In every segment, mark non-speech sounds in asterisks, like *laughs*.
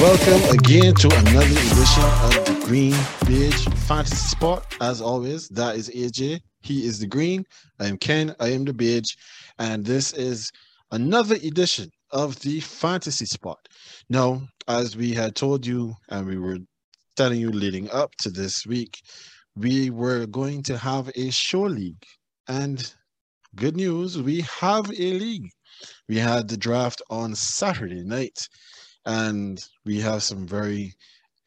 Welcome again to another edition of the Green Bidge Fantasy Spot. As always, that is AJ. He is the green. I am Ken. I am the Bidge. And this is another edition of the Fantasy Spot. Now, as we had told you and we were telling you leading up to this week, we were going to have a show league. And good news, we have a league. We had the draft on Saturday night, and we have some very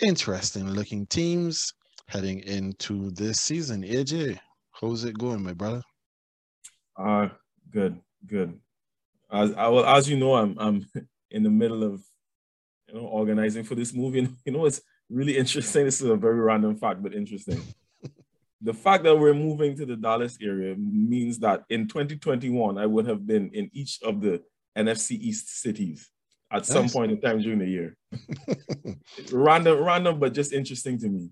interesting looking teams heading into this season. AJ, how's it going, my brother? Uh good, good. As I well, as you know, I'm I'm *laughs* in the middle of you know organizing for this movie. And *laughs* you know, it's really interesting. This is a very random fact, but interesting. *laughs* the fact that we're moving to the Dallas area means that in 2021, I would have been in each of the NFC East cities at nice. some point in time during the year. random, random, but just interesting to me.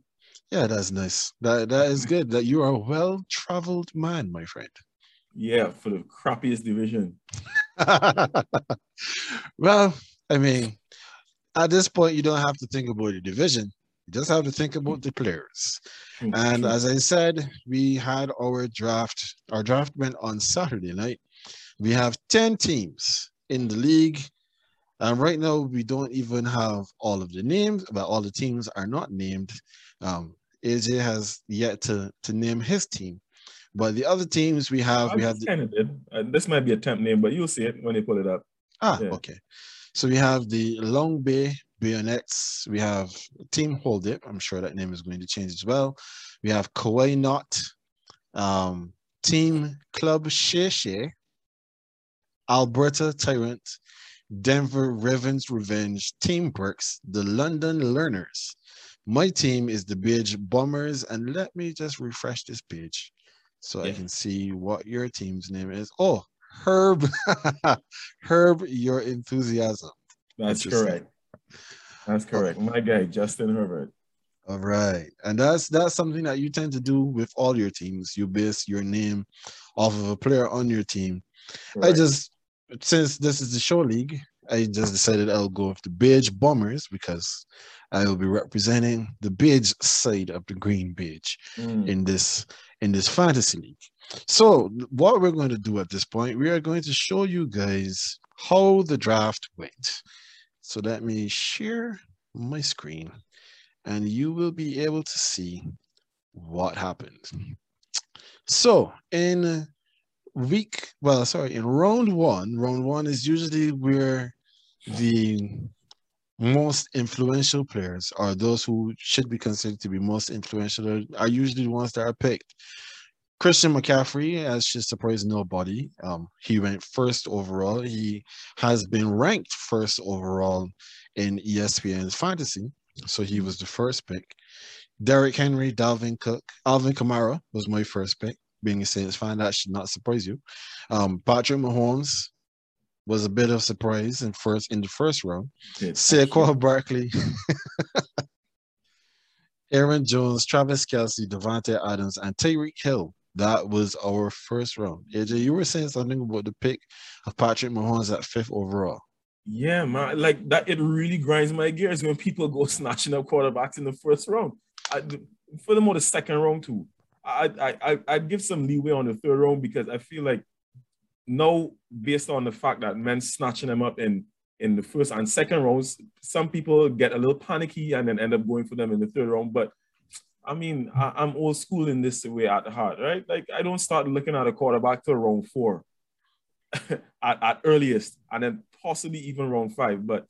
Yeah, that's nice. That that is good. That you are a well-traveled man, my friend. Yeah, for the crappiest division. *laughs* well, I mean, at this point, you don't have to think about the division. You just have to think about the players. Mm-hmm. And as I said, we had our draft. Our draft went on Saturday night. We have 10 teams in the league. And right now, we don't even have all of the names, but all the teams are not named. Um, AJ has yet to, to name his team. But the other teams we have, I we have. The, kind of did. Uh, this might be a temp name, but you'll see it when they pull it up. Ah, yeah. okay. So we have the Long Bay Bayonets. We have Team Hold It. I'm sure that name is going to change as well. We have Kauai Knot, um, Team Club Sheshe, Alberta Tyrant, Denver Ravens Revenge, Team Bricks, the London Learners. My team is the Bidge Bombers, and let me just refresh this page so yeah. I can see what your team's name is. Oh, Herb, *laughs* Herb, your enthusiasm. That's correct. That's oh. correct. My guy, Justin Herbert. All right. And that's that's something that you tend to do with all your teams. You base your name off of a player on your team. Correct. I just since this is the show league, I just decided I'll go with the Bidge Bombers because I will be representing the Bidge side of the Green Bidge mm. in this in this fantasy league. So what we're going to do at this point, we are going to show you guys how the draft went. So let me share my screen and you will be able to see what happened. So in week, well, sorry, in round one, round one is usually where the most influential players or those who should be considered to be most influential are usually the ones that are picked. Christian McCaffrey, as should surprise nobody, um, he went first overall. He has been ranked first overall in ESPN's fantasy, so he was the first pick. Derrick Henry, Dalvin Cook, Alvin Kamara was my first pick. Being a Saints fan, that should not surprise you. Um, Patrick Mahomes was a bit of surprise in first in the first round. Saquon Barkley, *laughs* Aaron Jones, Travis Kelce, Davante Adams, and Tyreek Hill that was our first round. AJ, you were saying something about the pick of Patrick Mahomes at fifth overall. Yeah, man. Like that, it really grinds my gears when people go *laughs* snatching up quarterbacks in the first round. I, furthermore, the second round too. I, I I'd give some leeway on the third round because I feel like now, based on the fact that men snatching them up in in the first and second rounds, some people get a little panicky and then end up going for them in the third round. But I mean, I, am old school in this way at heart, right? Like I don't start looking at a quarterback till round four *laughs* at, at earliest, and then possibly even round five. But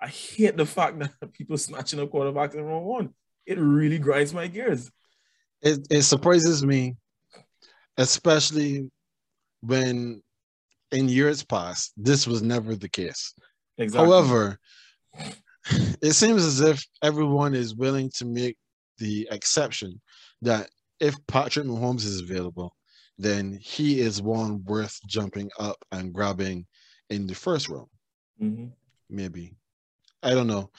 I hate the fact that *laughs* people snatching up quarterbacks in round one. It really grinds my gears. It, it surprises me, especially when in years past this was never the case. Exactly. However, it seems as if everyone is willing to make the exception that if Patrick Mahomes is available, then he is one worth jumping up and grabbing in the first round. Mm-hmm. Maybe. I don't know.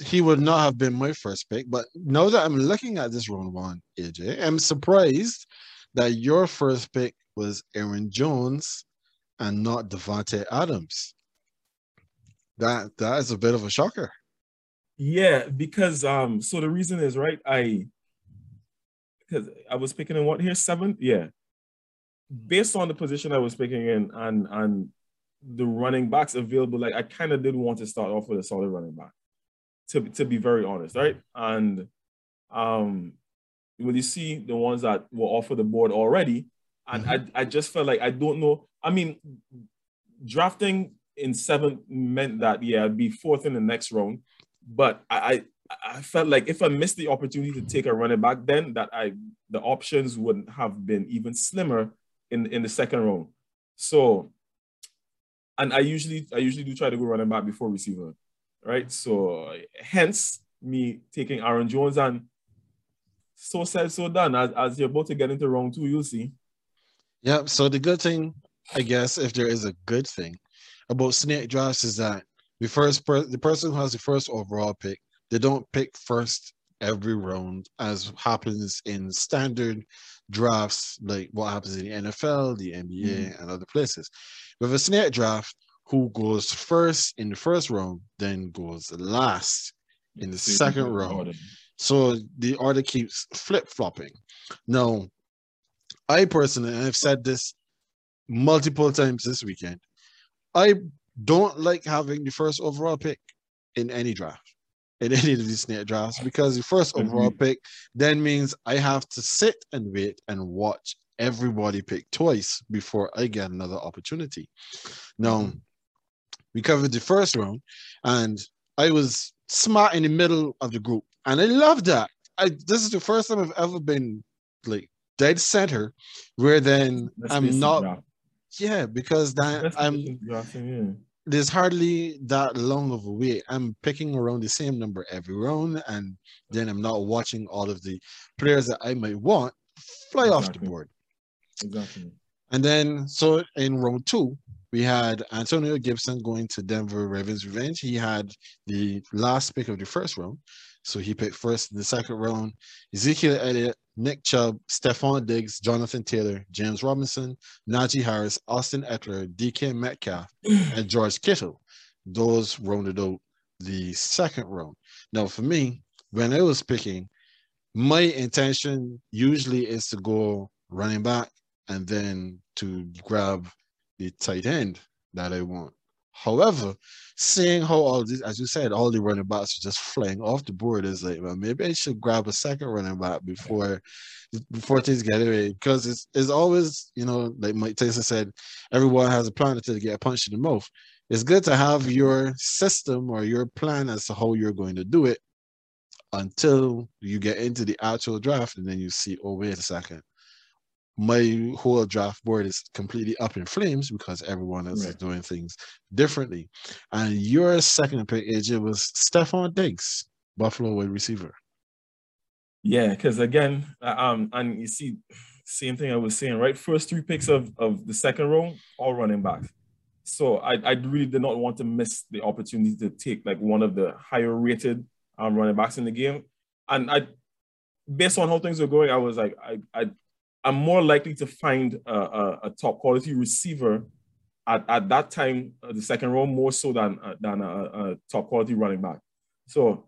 He would not have been my first pick, but now that I'm looking at this round one, AJ, I'm surprised that your first pick was Aaron Jones and not Davante Adams. That that is a bit of a shocker. Yeah, because um, so the reason is right. I because I was picking in what here seventh. Yeah, based on the position I was picking in and and the running backs available, like I kind of did want to start off with a solid running back. To to be very honest, right? And um, when you see the ones that were off of the board already, and mm-hmm. I I just felt like I don't know. I mean, drafting in seventh meant that yeah, I'd be fourth in the next round. But I, I, I felt like if I missed the opportunity to take a running back, then that I the options would have been even slimmer in in the second round. So, and I usually I usually do try to go running back before receiver, right? So hence me taking Aaron Jones and so said so done. As, as you're about to get into round two, you'll see. Yeah. So the good thing, I guess, if there is a good thing, about snake drafts is that the first per- the person who has the first overall pick, they don't pick first every round as happens in standard drafts, like what happens in the NFL, the NBA, mm and other places. With a snake draft, who goes first in the first round, then goes last in the second round. So the order keeps flip flopping. Now, I personally, I've said this multiple times this weekend, I don't like having the first overall pick in any draft, in any of these snake drafts, because the 1st overall pick then means I have to sit and wait and watch everybody pick twice before I get another opportunity. Now, mm-hmm. We covered the first round, and I was smart in the middle of the group, and I love that. I this is the first time I've ever been like dead center, where then That's I'm not yeah, because that I'm there's hardly that long of a wait. I'm picking around the same number every round, and then I'm not watching all of the players that I might want fly exactly. off the board. Exactly. And then, so in round two, we had Antonio Gibson going to Denver Ravens Revenge. He had the last pick of the first round. So he picked first in the second round. Ezekiel Elliott, Nick Chubb, Stefon Diggs, Jonathan Taylor, James Robinson, Najee Harris, Austin Ekeler, DK Metcalf, *clears throat* and George Kittle. Those rounded out the second round. Now, for me, when I was picking, my intention usually is to go running back and then to grab the tight end that I want. However, seeing how all this, as you said, all the running backs are just flying off the board is like, well, maybe I should grab a second running back before before things get away. Because it's it's always, you know, like Mike Tyson said, everyone has a plan until they get punched in the mouth. It's good to have your system or your plan as to how you're going to do it until you get into the actual draft and then you see, oh, wait a second my whole draft board is completely up in flames because everyone else right. is doing things differently. And your second pick, AJ, was Stefon Diggs, Buffalo wide receiver. Yeah, because again, um, and you see, same thing I was saying, right? First three picks of, of the second row, all running backs. So I, I really did not want to miss the opportunity to take like one of the higher rated um, running backs in the game. And I, based on how things were going, I was like, I, I I'm more likely to find a, a, a top quality receiver at, at that time, uh, the second round, more so than, uh, than a, a, top quality running back. So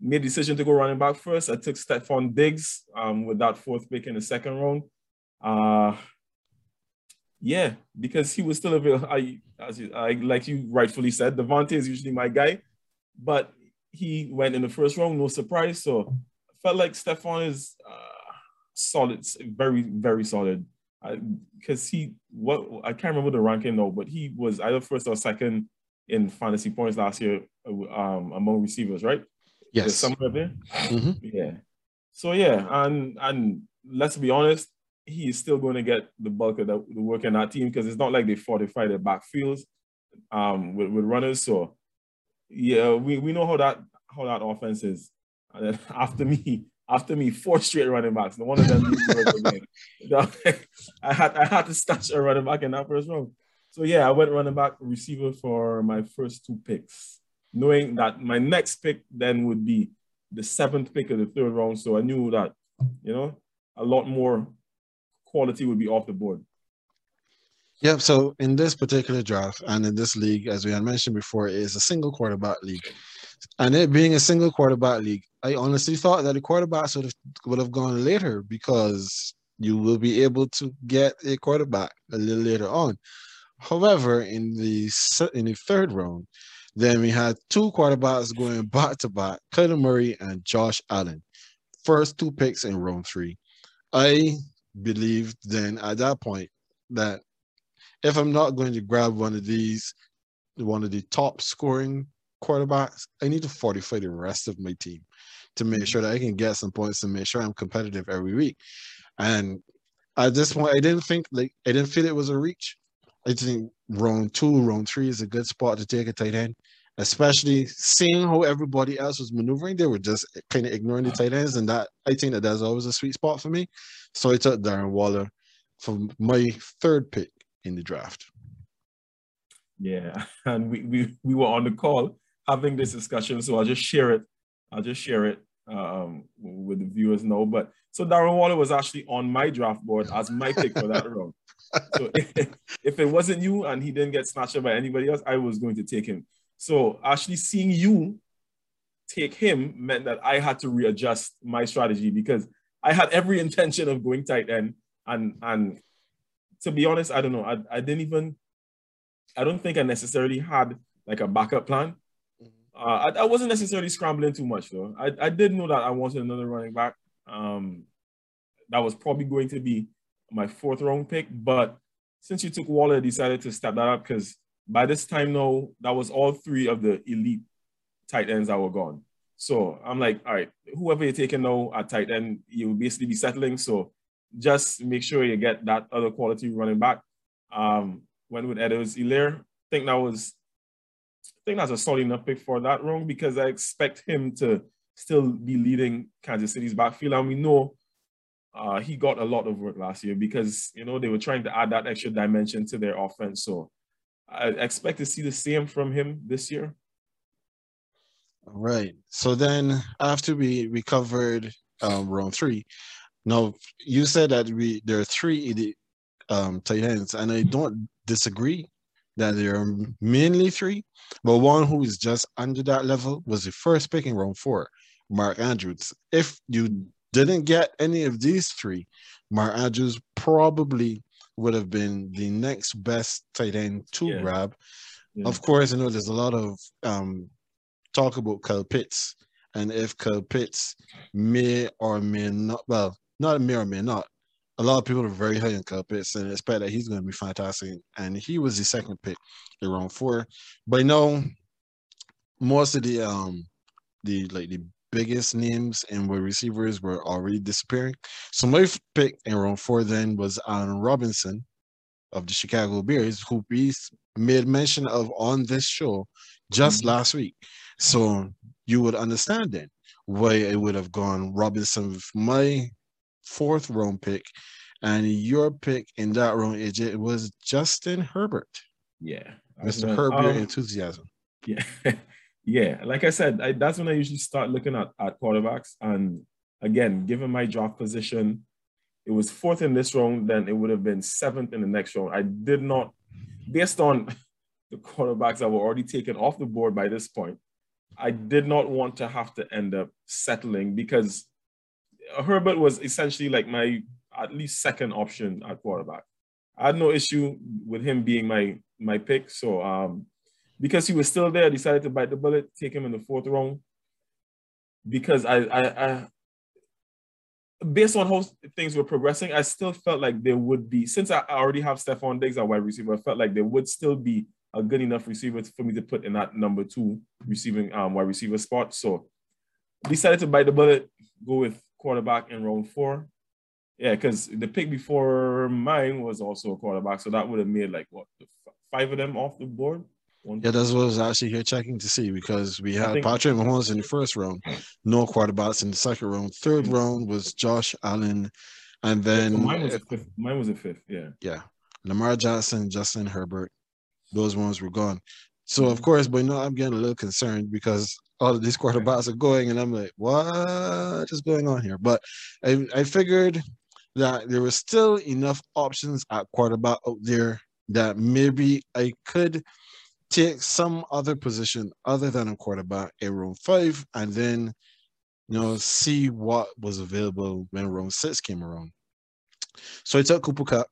made decision to go running back first. I took Stefon Diggs um, with that fourth pick in the second round. Uh, yeah, because he was still available. I, as you, I, like you rightfully said, Davante is usually my guy, but he went in the first round, no surprise. So I felt like Stefon is uh, solid, very, very solid. Because he, what I can't remember the ranking though, but he was either first or second in fantasy points last year um, among receivers, right? Yes, somewhere there. Mm-hmm. Yeah. So yeah, and and let's be honest, he is still going to get the bulk of the, the work in that team because it's not like they fortify their backfields um, with, with runners. So yeah, we, we know how that how that offense is. And then *laughs* after me, after me four straight running backs. No one of them *laughs* I had I had to stash a running back in that first round. So yeah, I went running back receiver for my first two picks, knowing that my next pick then would be the seventh pick of the third round. So I knew that, you know, a lot more quality would be off the board. Yep. So in this particular draft and in this league, as we had mentioned before, it is a single quarterback league. And it being a single quarterback league, I honestly thought that the quarterbacks would have would have gone later because you will be able to get a quarterback a little later on. However, in the in the third round, then we had two quarterbacks going back to back, Kyler Murray and Josh Allen. First two picks in round three. I believed then at that point that if I'm not going to grab one of these, one of the top scoring quarterbacks, I need to fortify the rest of my team to make sure that I can get some points and make sure I'm competitive every week. And at this point, I didn't think like I didn't feel it was a reach. I think round two, round three is a good spot to take a tight end, especially seeing how everybody else was maneuvering. They were just kind of ignoring the tight ends, and that I think that that's always a sweet spot for me. So I took Darren Waller for my third pick in the draft. Yeah, *laughs* and we, we, we were on the call having this discussion, so I'll just share it. I'll just share it um, with the viewers now. But so Darren Waller was actually on my draft board as my pick for that round. So *laughs* if, if it wasn't you and he didn't get snatched up by anybody else, I was going to take him. So actually seeing you take him meant that I had to readjust my strategy because I had every intention of going tight end. And and to be honest, I don't know. I, I didn't even I don't think I necessarily had like a backup plan. Uh, I, I, wasn't necessarily scrambling too much though. I, I did know that I wanted another running back. Um, that was probably going to be my fourth round pick, but since you took Waller, I decided to step that up because by this time now, that was all three of the elite tight ends that were gone. So I'm like, all right, whoever you're taking now at tight end, you'll basically be settling. So just make sure you get that other quality running back. Um, went with Edwards-Helaire. I think that was I think that's a solid enough pick for that round because I expect him to still be leading Kansas City's backfield. And we know uh, he got a lot of work last year because, you know, they were trying to add that extra dimension to their offense. So I expect to see the same from him this year. All right. So then after we, we covered um, round three, now you said that we there are three um, tight ends, and I don't disagree that there are mainly three, but one who is just under that level was the first pick in round four, Mark Andrews. If you didn't get any of these three, Mark Andrews probably would have been the next best tight end to yeah. grab. Yeah. Of course, I know there's a lot of um, talk about Kyle Pitts, and if Kyle Pitts may or may not, well, not may or may not, a lot of people are very high on Pitts and expect that he's going to be fantastic. And he was the second pick in round four. But you know, most of the um the like the biggest names and wide receivers were already disappearing. So my pick in round four then was Allen Robinson of the Chicago Bears, who we made mention of on this show just mm-hmm. last week. So you would understand then why it would have gone Robinson with my fourth round pick, and your pick in that round, AJ, was Justin Herbert. Yeah, Mr. Herbert um, enthusiasm. Yeah, *laughs* yeah. Like I said, I, that's when I usually start looking at, at quarterbacks. And again, given my draft position, it was fourth in this round, then it would have been seventh in the next round. I did not, based on *laughs* the quarterbacks that were already taken off the board by this point, I did not want to have to end up settling because Herbert was essentially like my at least second option at quarterback. I had no issue with him being my my pick. So um, because he was still there, I decided to bite the bullet, take him in the fourth round. Because I, I, I based on how things were progressing, I still felt like there would be, since I already have Stefon Diggs at wide receiver, I felt like there would still be a good enough receiver for me to put in that number two receiving um, wide receiver spot. So decided to bite the bullet, go with quarterback in round four. Yeah, because the pick before mine was also a quarterback, so that would have made like what five of them off the board. One, yeah, that's what I was actually here checking to see because we had think, Patrick Mahomes in the first round, no quarterbacks in the second round. Third mm-hmm. round was Josh Allen, and then yeah, so mine was a fifth. Mine was a fifth. Yeah. Yeah, Lamar Jackson, Justin Herbert, those ones were gone. So of mm-hmm. course, but you know, I'm getting a little concerned because all of these quarterbacks are going, and I'm like, what is going on here? But I, I figured that there was still enough options at quarterback out there that maybe I could take some other position other than a quarterback in round five, and then you know see what was available when round six came around. So I took Cooper Kupp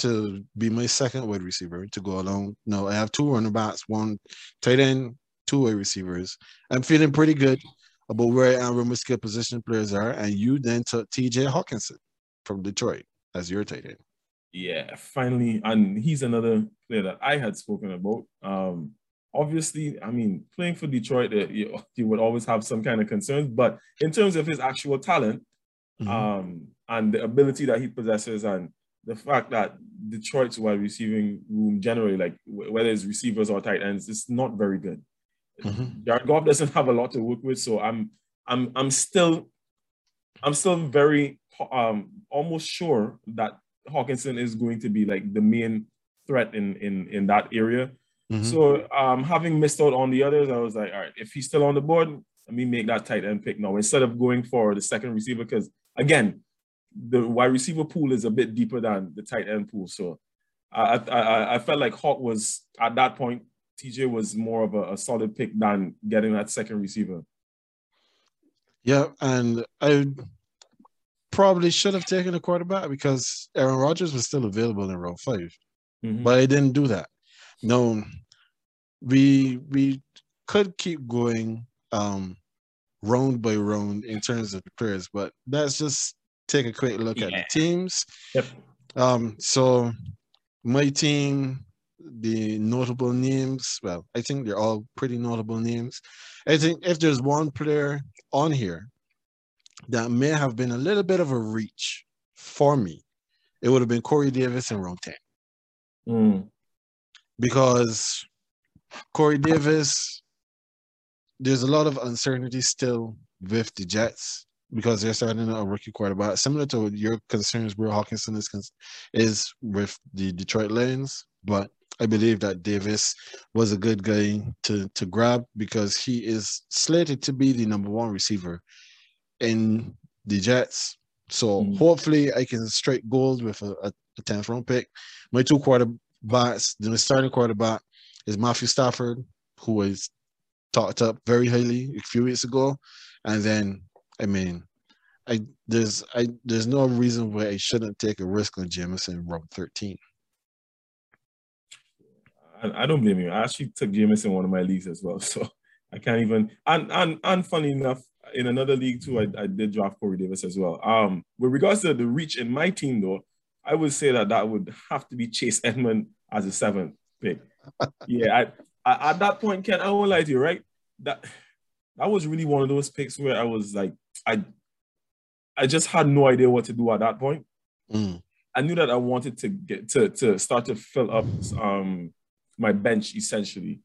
to be my second wide receiver to go along. No, I have two running backs, one tight end, two wide receivers. I'm feeling pretty good about where where skill position players are. And you then took TJ Hockenson from Detroit as your tight end. Yeah, finally, and he's another player that I had spoken about. Um, obviously, I mean, playing for Detroit, uh, you, you, would always have some kind of concerns, but in terms of his actual talent mm-hmm. um, and the ability that he possesses, and the fact that Detroit's wide receiving room generally, like whether it's receivers or tight ends, is not very good. Mm-hmm. Jared Goff doesn't have a lot to work with, so I'm I'm I'm still I'm still very um almost sure that Hockenson is going to be like the main threat in in in that area. Mm-hmm. So um having missed out on the others, I was like, all right, if he's still on the board, let me make that tight end pick now instead of going for the second receiver because again, the wide receiver pool is a bit deeper than the tight end pool. So I I, I felt like Hawk was at that point. TJ was more of a, a solid pick than getting that second receiver. Yeah, and I probably should have taken a quarterback because Aaron Rodgers was still available in round 5 mm-hmm. but I didn't do that. No, we we could keep going um, round by round in terms of the players, but let's just take a quick look yeah. at the teams. Yep. Um, so my team, the notable names, well, I think they're all pretty notable names. I think if there's one player on here that may have been a little bit of a reach for me, it would have been Corey Davis in round 10. Mm. Because Corey Davis, there's a lot of uncertainty still with the Jets because they're starting a rookie quarterback, similar to your concerns where Hockenson is is with the Detroit Lions. But I believe that Davis was a good guy to to grab because he is slated to be the number one receiver in the Jets. So mm. hopefully I can strike gold with a, a, a 10th round pick. My two quarterbacks, the starting quarterback is Matthew Stafford, who was talked up very highly a few weeks ago. And then I mean, I there's I there's no reason why I shouldn't take a risk on Jamison round 13. I, I don't blame you. I actually took Jameis in one of my leagues as well. *laughs* So I can't even and and and funny enough, in another league too, I, I did draft Corey Davis as well. Um, with regards to the reach in my team though, I would say that that would have to be Chase Edmonds as a seventh pick. *laughs* yeah, I, I, at that point, Ken, I won't lie to you, right? That that was really one of those picks where I was like, I I just had no idea what to do at that point. Mm. I knew that I wanted to get to to start to fill up um my bench essentially.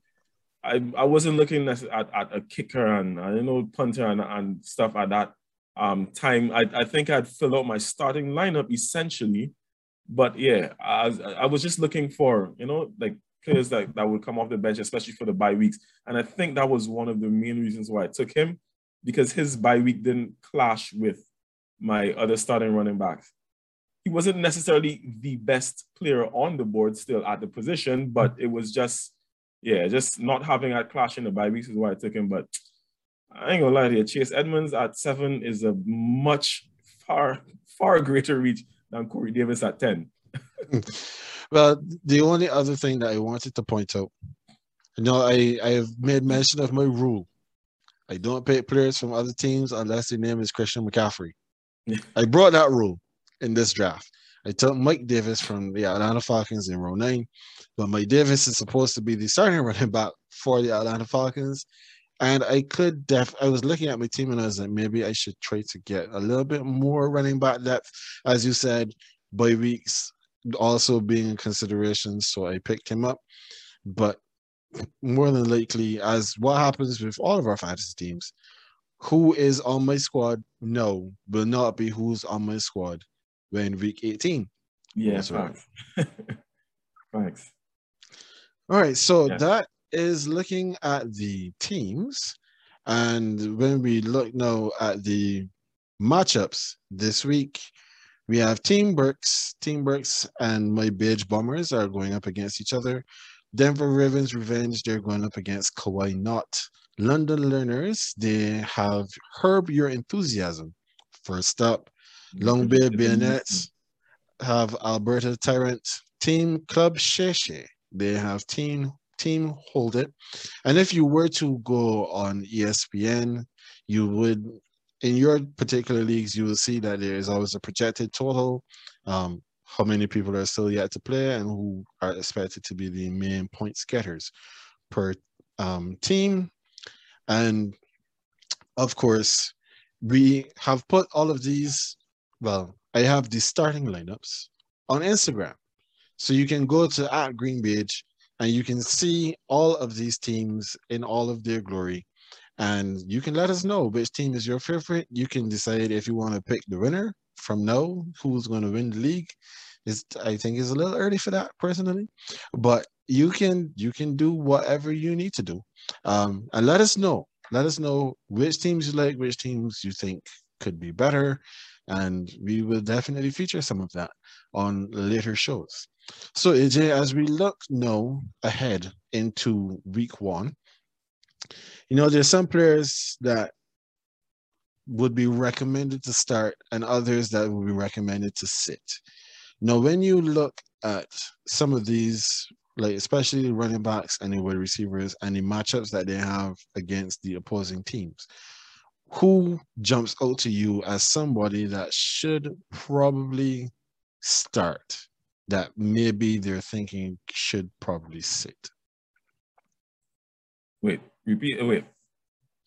I, I wasn't looking at, at, a kicker and I know punter and, and stuff at that um, time. I, I think I'd fill out my starting lineup essentially. But yeah, I, I was just looking for, you know, like players that, that would come off the bench, especially for the bye weeks. And I think that was one of the main reasons why I took him because his bye week didn't clash with my other starting running backs. He wasn't necessarily the best player on the board still at the position, but it was just, yeah, just not having that clash in the bye weeks is why I took him. But I ain't gonna lie to you, Chase Edmonds at seven is a much far, far greater reach than Corey Davis at 10. *laughs* well, the only other thing that I wanted to point out, you know, I, I have made mention of my rule I don't pick players from other teams unless their name is Christian McCaffrey. *laughs* I brought that rule in this draft. I took Mike Davis from the Atlanta Falcons in row nine, but Mike Davis is supposed to be the starting running back for the Atlanta Falcons. And I could def I was looking at my team and I was like, maybe I should try to get a little bit more running back depth. As you said, by weeks also being in consideration. So I picked him up. But more than likely, as what happens with all of our fantasy teams, who is on my squad? No, will not be who's on my squad when week 18. Yeah, thanks. thanks. *laughs* All right, so yeah. that is looking at the teams. And when we look now at the matchups this week, we have Team Burks, Team Burks, and my Beige Bombers are going up against each other. Denver Ravens Revenge, they're going up against Kawhi Knott. London Learners, they have Herb Your Enthusiasm. First up, Long Bay Bayonets have Alberta Tyrant. Team Club Sheshe, they have Team Team Hold It. And if you were to go on ESPN, you would in your particular leagues, you will see that there is always a projected total, um, how many people are still yet to play, and who are expected to be the main point getters per um, team. And of course, we have put all of these, well, I have the starting lineups on Instagram. So you can go to at Greenbage and you can see all of these teams in all of their glory and you can let us know which team is your favorite. You can decide if you want to pick the winner from now, who's going to win the league. Is I think it's a little early for that personally, but you can you can do whatever you need to do, um, and let us know. Let us know which teams you like, which teams you think could be better, and we will definitely feature some of that on later shows. So AJ, as we look now ahead into week one, you know, there's some players that would be recommended to start and others that would be recommended to sit. Now, when you look at some of these, like especially running backs and the wide receivers and the matchups that they have against the opposing teams, who jumps out to you as somebody that should probably start that maybe they're thinking should probably sit? Wait, Repeat. Wait.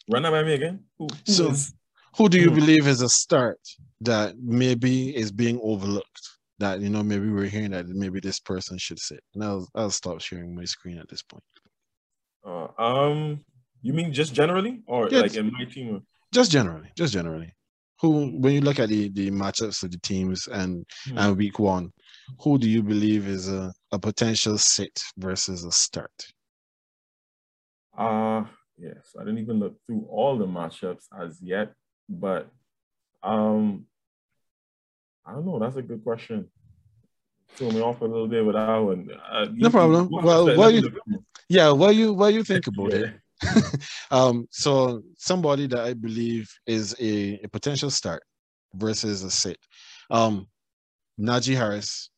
Run that by me again. Who, who so, is, who do you believe is a start that maybe is being overlooked? That you know, maybe we're hearing that maybe this person should sit. And I'll I'll stop sharing my screen at this point. Uh, um, you mean just generally, or yeah, like in my team? Just generally, just generally. Who, when you look at the the matchups of the teams and hmm. and week one, who do you believe is a, a potential sit versus a start? Uh yes, I didn't even look through all the matchups as yet, but um I don't know. That's a good question. Threw me off a little bit with that one. Uh, no problem. Well, what you, yeah, what you what you think about yeah. it? *laughs* um, so somebody that I believe is a, a potential start versus a sit. Um, Najee Harris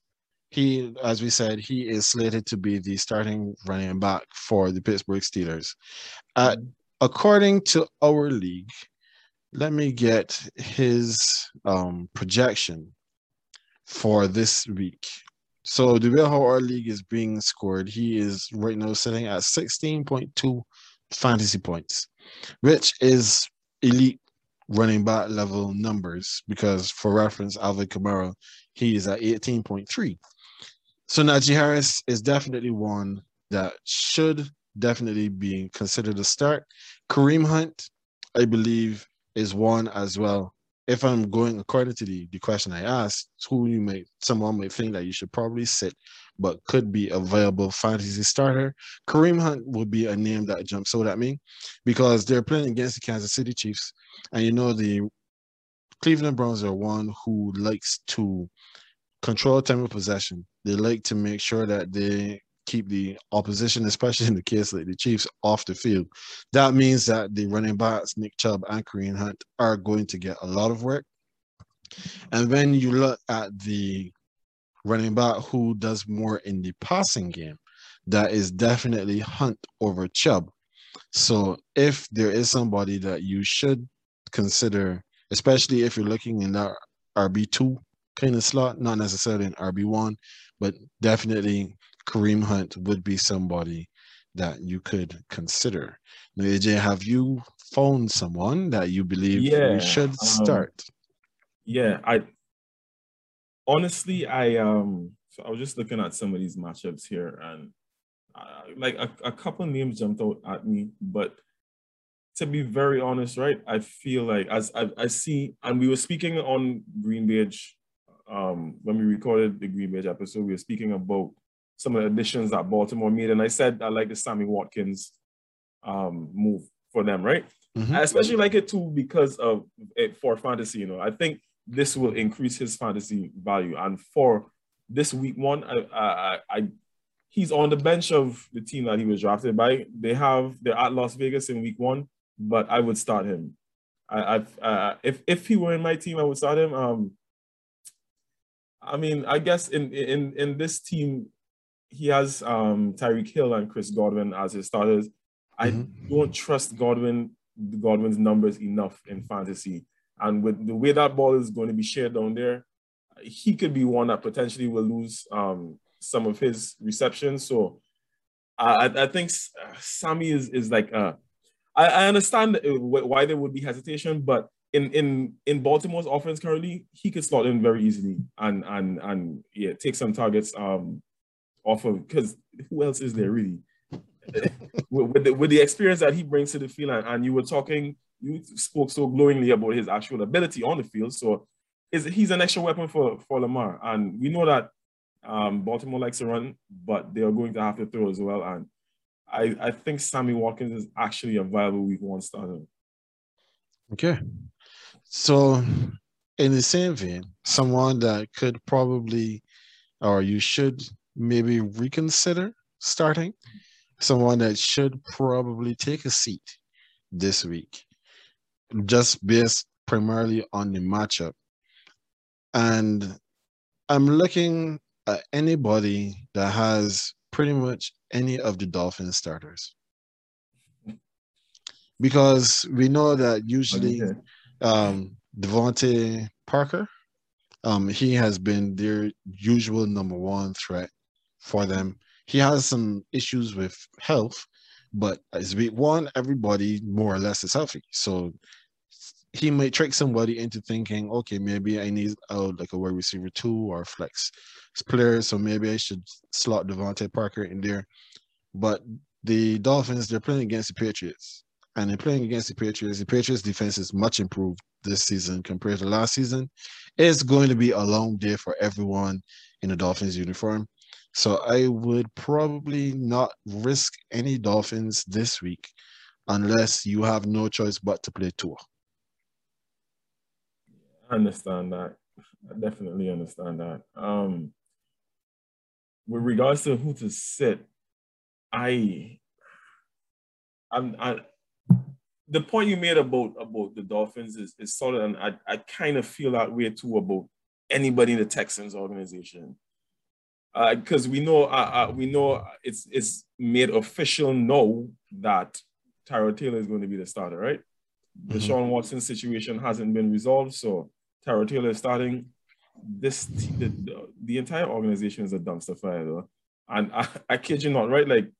he, as we said, he is slated to be the starting running back for the Pittsburgh Steelers. Uh, according to our league, let me get his um, projection for this week. So the way how our league is being scored, he is right now sitting at 16.2 fantasy points, which is elite running back level numbers because for reference, Alvin Kamara, he is at 18.3. So Najee Harris is definitely one that should definitely be considered a start. Kareem Hunt, I believe, is one as well. If I'm going according to the, the question I asked, who you may someone may think that you should probably sit, but could be a viable fantasy starter. Kareem Hunt would be a name that jumps out at me because they're playing against the Kansas City Chiefs, and you know the Cleveland Browns are one who likes to control time of possession. They like to make sure that they keep the opposition, *laughs* especially in the case like the Chiefs, off the field. That means that the running backs, Nick Chubb and Kareem Hunt, are going to get a lot of work. And when you look at the running back who does more in the passing game, that is definitely Hunt over Chubb. So if there is somebody that you should consider, especially if you're looking in that RB2 kind of slot, not necessarily an RB1, but definitely Kareem Hunt would be somebody that you could consider. Now, AJ, have you found someone that you believe yeah, should um, start? Um, yeah, I honestly, I um, so I was just looking at some of these matchups here, and uh, like a, a couple names jumped out at me, but to be very honest, right, I feel like as I, I see, and we were speaking on Greenbage um, when we recorded the Greenbage episode, we were speaking about some of the additions that Baltimore made, and I said I like the Sammy Watkins um, move for them, right? Mm-hmm. I especially like it too because of it for fantasy. You know, I think this will increase his fantasy value, and for this week one, I, I, I he's on the bench of the team that he was drafted by. They have they're at Las Vegas in week one, but I would start him. I, I've uh, if if he were in my team, I would start him. Um, I mean, I guess in in in this team, he has um Tyreek Hill and Chris Godwin as his starters. I mm-hmm. don't trust Godwin Godwin's numbers enough in fantasy, and with the way that ball is going to be shared down there, he could be one that potentially will lose um some of his receptions. So I I think Sammy is is like uh I, I understand why there would be hesitation, but in in in Baltimore's offense currently, he could slot in very easily and and and yeah, take some targets um off of because who else is there really? *laughs* with, with, the, with the experience that he brings to the field, and, and you were talking, you spoke so glowingly about his actual ability on the field. So is he's an extra weapon for for Lamar, and we know that um, Baltimore likes to run, but they are going to have to throw as well. And I, I think Sammy Watkins is actually a viable week one starter. Okay. So, in the same vein, someone that could probably, or you should maybe reconsider starting, someone that should probably take a seat this week, just based primarily on the matchup. And I'm looking at anybody that has pretty much any of the Dolphins starters. Because we know that usually um, DeVante Parker, um, he has been their usual number one threat for them. He has some issues with health, but as week one, everybody more or less is healthy. So he might trick somebody into thinking, okay, maybe I need like a wide receiver two or flex player, so maybe I should slot DeVante Parker in there. But the Dolphins, they're playing against the Patriots. And in playing against the Patriots, the Patriots defense is much improved this season compared to last season. It's going to be a long day for everyone in the Dolphins uniform. So I would probably not risk any Dolphins this week unless you have no choice but to play Tua. I understand that. I definitely understand that. Um, with regards to who to sit, I, I'm, I, the point you made about about the Dolphins is, is solid, and I, I kind of feel that way too about anybody in the Texans organization, because uh, we know uh, uh, we know it's it's made official now that Tyrod Taylor is going to be the starter, right? The mm-hmm. Sean Watson situation hasn't been resolved, so Tyrod Taylor is starting. This the, the, entire organization is a dumpster fire, though. And I, I kid you not, right? Like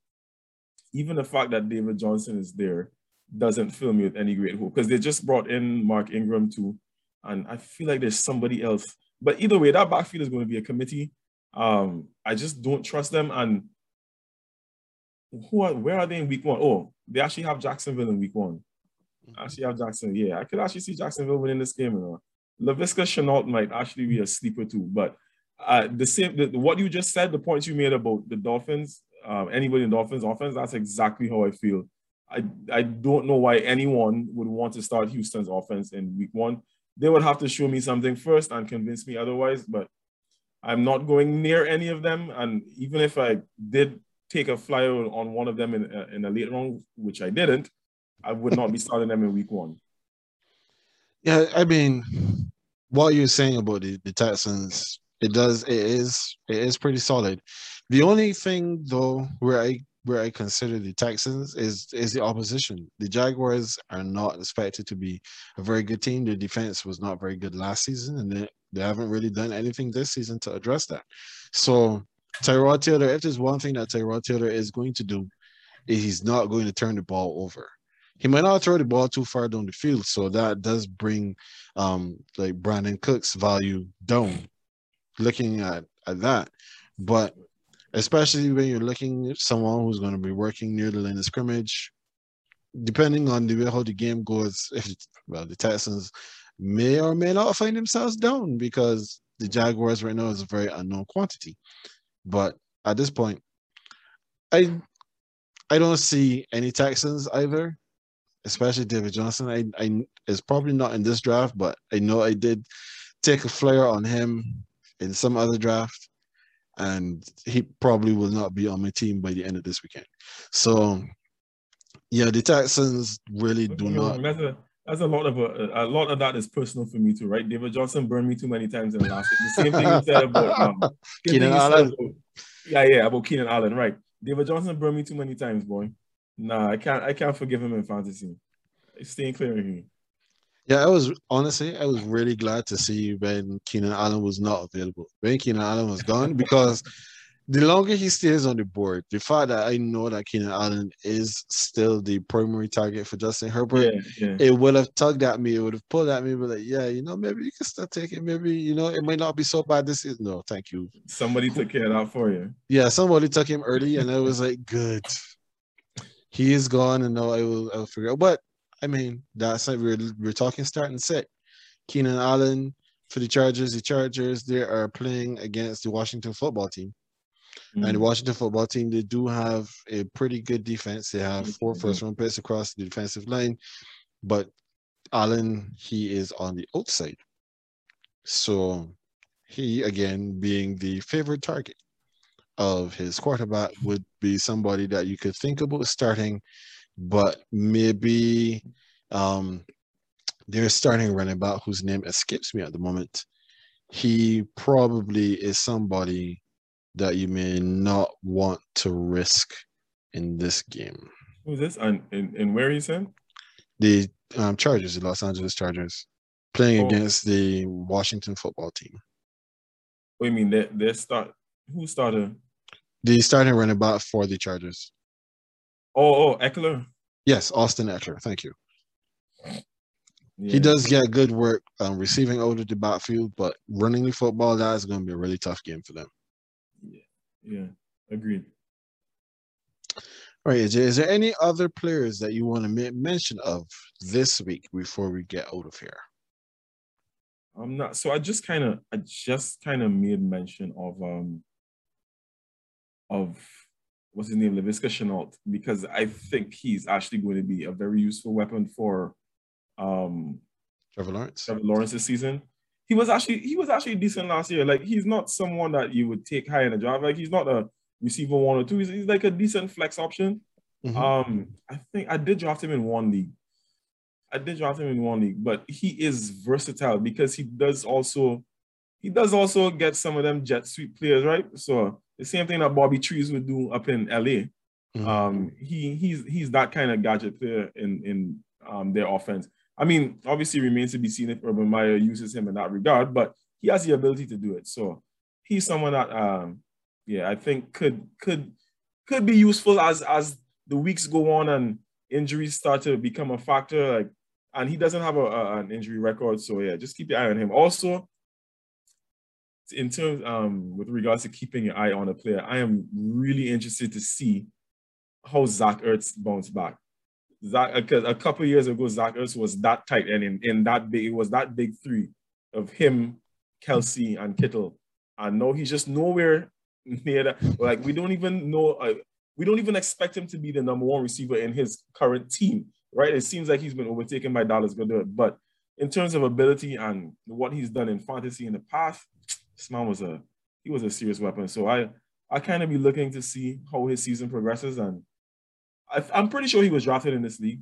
even the fact that David Johnson is there doesn't fill me with any great hope because they just brought in Mark Ingram too, and I feel like there's somebody else. But either way, that backfield is going to be a committee. Um, I just don't trust them. And who are where are they in week one? Oh, they actually have Jacksonville in week one. Actually have Jacksonville. Yeah, I could actually see Jacksonville winning this game. You know? Laviska Shenault might actually be a sleeper too. But uh, the same, the, what you just said, the points you made about the Dolphins, um, anybody in Dolphins offense, that's exactly how I feel. I, I don't know why anyone would want to start Houston's offense in week one. They would have to show me something first and convince me otherwise, but I'm not going near any of them. And even if I did take a flyer on one of them in, uh, in a late round, which I didn't, I would not be starting them in week one. Yeah, I mean, what you're saying about the, the Texans, it does, it is, it is pretty solid. The only thing though, where I where I consider the Texans is is the opposition. The Jaguars are not expected to be a very good team. Their defense was not very good last season, and they, they haven't really done anything this season to address that. So Tyrod Taylor, if there's one thing that Tyrod Taylor is going to do, he's not going to turn the ball over he might not throw the ball too far down the field, so that does bring um like Brandin Cooks' value down. Looking at at that, but especially when you're looking at someone who's going to be working near the line of scrimmage, depending on the way how the game goes, if well the Texans may or may not find themselves down because the Jaguars right now is a very unknown quantity. But at this point, I I don't see any Texans either especially David Johnson. I, I is probably not in this draft, but I know I did take a flyer on him in some other draft. and he probably will not be on my team by the end of this weekend. So, yeah, the Texans really do not. That's a, that's a lot of a, a lot of that is personal for me too, right? David Johnson burned me too many times in the last. The same thing you said about um, *laughs* Keenan Allen. About, yeah, yeah, about Keenan Allen, right? David Johnson burned me too many times, boy. Nah, I can't. I can't forgive him in fantasy. It's Staying clear of him. Yeah, I was honestly, I was really glad to see when Keenan Allen was not available. When Keenan Allen was gone, *laughs* because the longer he stays on the board, the fact that I know that Keenan Allen is still the primary target for Justin Herbert, yeah, yeah. it would have tugged at me. It would have pulled at me, but like, yeah, you know, maybe you can still take it. Maybe you know, it might not be so bad this season. No, thank you. Somebody took care of that for you. Yeah, somebody took him early, and I was like, good. He is gone, and now I will. I will figure out. But I mean, that's like we're we're talking starting set. Keenan Allen for the Chargers. The Chargers they are playing against the Washington football team. Mm-hmm. And the Washington football team, they do have a pretty good defense. They have four first round picks across the defensive line, but Allen, he is on the outside. So he again being the favorite target of his quarterback would be somebody that you could think about starting but maybe um, they're starting running back whose name escapes me at the moment. He probably is somebody that you may not want to risk in this game. Who's this? And, and, and where is he? The um, Chargers, the Los Angeles Chargers, playing oh. against the Washington football team. What do you mean? They they start who started? The starting running back for the Chargers. Oh, oh, Ekeler. Yes, Austin Ekeler. Thank you. Yeah. He does get good work um, receiving out of the backfield, but running the football, that is going to be a really tough game for them. Yeah, yeah, agreed. All right, AJ, is there any other players that you want to make mention of this week before we get out of here? I'm not. So I just kind of, I just kind of made mention of um of what's his name, Laviska Shenault, because I think he's actually going to be a very useful weapon for um Trevor Lawrence. Trevor Lawrence this season. He was actually he was actually decent last year. Like he's not someone that you would take high in a draft. Like he's not a receiver one or two. He's, he's like a decent flex option. Mm-hmm. Um, I think I did draft him in one league. I did draft him in one league, but he is versatile because he does also he does also get some of them jet sweep players, right? So the same thing that Bobby Trees would do up in LA. Mm-hmm. Um, he he's he's that kind of gadget player in in um, their offense. I mean, obviously remains to be seen if Urban Meyer uses him in that regard, but he has the ability to do it. So he's someone that um, yeah, I think could could could be useful as as the weeks go on and injuries start to become a factor. Like, and he doesn't have a, a, an injury record, so yeah, just keep your eye on him. Also, in terms um with regards to keeping your eye on a player, I am really interested to see how Zach Ertz bounce back. Zach, because a couple years ago, Zach Ertz was that tight end in, in that big, it was that big three of him, Kelce, and Kittle. And now he's just nowhere near that. Like we don't even know, uh, we don't even expect him to be the number one receiver in his current team, right? It seems like he's been overtaken by Dallas Goedert. But in terms of ability and what he's done in fantasy in the past, this man was a he was a serious weapon. So I I kind of be looking to see how his season progresses, and I, am pretty sure he was drafted in this league.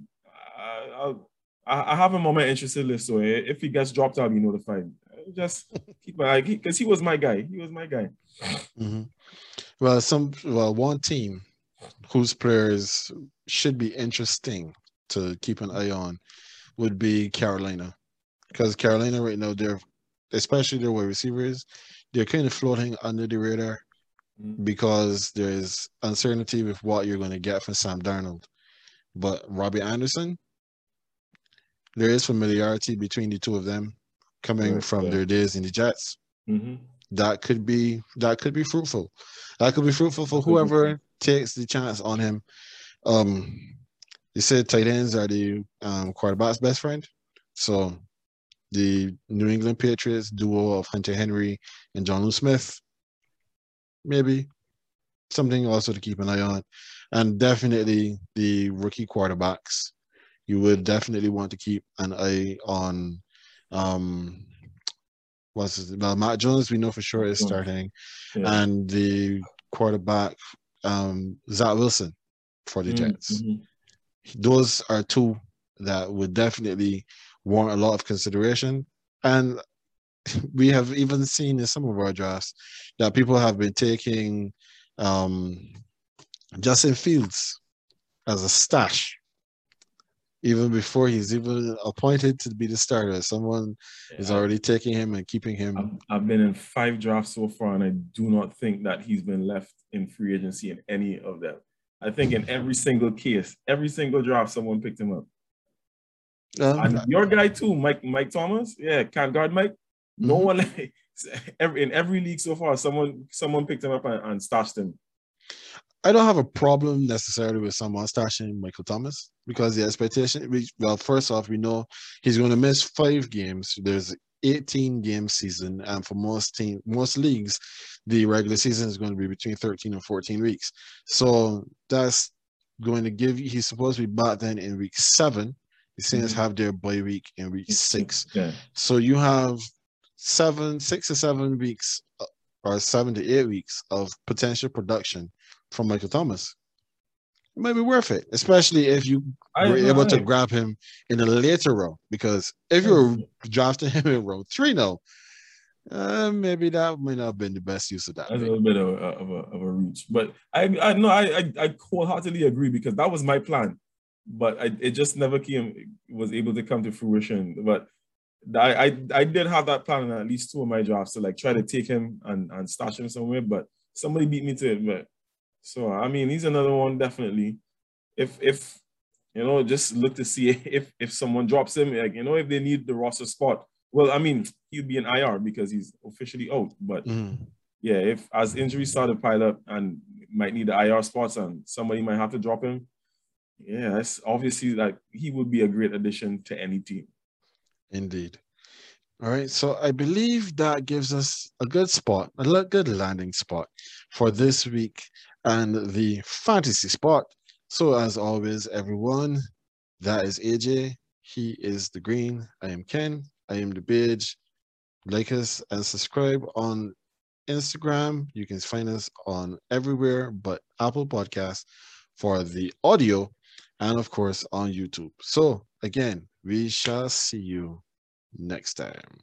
I, I, I have him on my interested list, so if he gets dropped, I'll be notified. Just *laughs* keep my eye because he was my guy. He was my guy. Mm-hmm. Well, some well one team whose players should be interesting to keep an eye on would be Carolina, because Carolina right now they're especially their wide receivers, they're kind of floating under the radar mm-hmm. because there's uncertainty with what you're going to get from Sam Darnold. But Robbie Anderson, there is familiarity between the two of them coming from their days in the Jets. Mm-hmm. That could be that could be fruitful. That could be fruitful for whoever takes the chance on him. Um, you said tight ends are the um, quarterback's best friend, so the New England Patriots duo of Hunter Henry and Jonnu Smith. Maybe something also to keep an eye on. And definitely the rookie quarterbacks. You would definitely want to keep an eye on um, what's his, well, Mac Jones, we know for sure is starting, yeah. and the quarterback, um, Zach Wilson for the mm, Jets. Mm-hmm. Those are two that would definitely warrant a lot of consideration. And *laughs* we have even seen in some of our drafts that people have been taking um, Justin Fields as a stash even before he's even appointed to be the starter. Someone yeah. is already taking him and keeping him. I've, I've, been in five drafts so far, and I do not think that he's been left in free agency in any of them. I think in every single case, every single draft, someone picked him up. And your guy too, Mike Mike Thomas. Yeah, can't guard Mike. No mm-hmm. one *laughs* every in every league so far, someone someone picked him up and, and stashed him. I don't have a problem necessarily with someone stashing Michael Thomas because the expectation, well, first off, we know he's going to miss five games. There's 18 game season, and for most team, most leagues, the regular season is going to be between 13 and 14 weeks. So that's going to give you. He's supposed to be back then in week seven. The Saints mm-hmm. have their bye week in week six. Yeah. So you have seven, six or seven weeks, uh, or seven to eight weeks of potential production from Michael Thomas. It might be worth it, especially if you I were able to grab him in a later row. Because if you were drafting *laughs* him in row three, no, uh, maybe that may not have been the best use of that. That's a little bit of a, of a, of a reach, but I I know I, I I wholeheartedly agree because that was my plan, but I, it just never came was able to come to fruition. But I, I I did have that plan in at least two of my drafts to like try to take him and and stash him somewhere, but somebody beat me to it. But so I mean, he's another one definitely. If if you know, just look to see *laughs* if if someone drops him, like you know, if they need the roster spot. Well, I mean, he'd be an IR because he's officially out. But mm. yeah, if as injuries start to pile up and might need the IR spots and somebody might have to drop him, yeah, it's obviously like he would be a great addition to any team. Indeed. All right, so I believe that gives us a good spot, a good landing spot for this week and the fantasy spot. So, as always, everyone, that is AJ. He is the green. I am Ken. I am the beige. Like us and subscribe on Instagram. You can find us on everywhere but Apple Podcasts for the audio and, of course, on YouTube. So, again, we shall see you next time.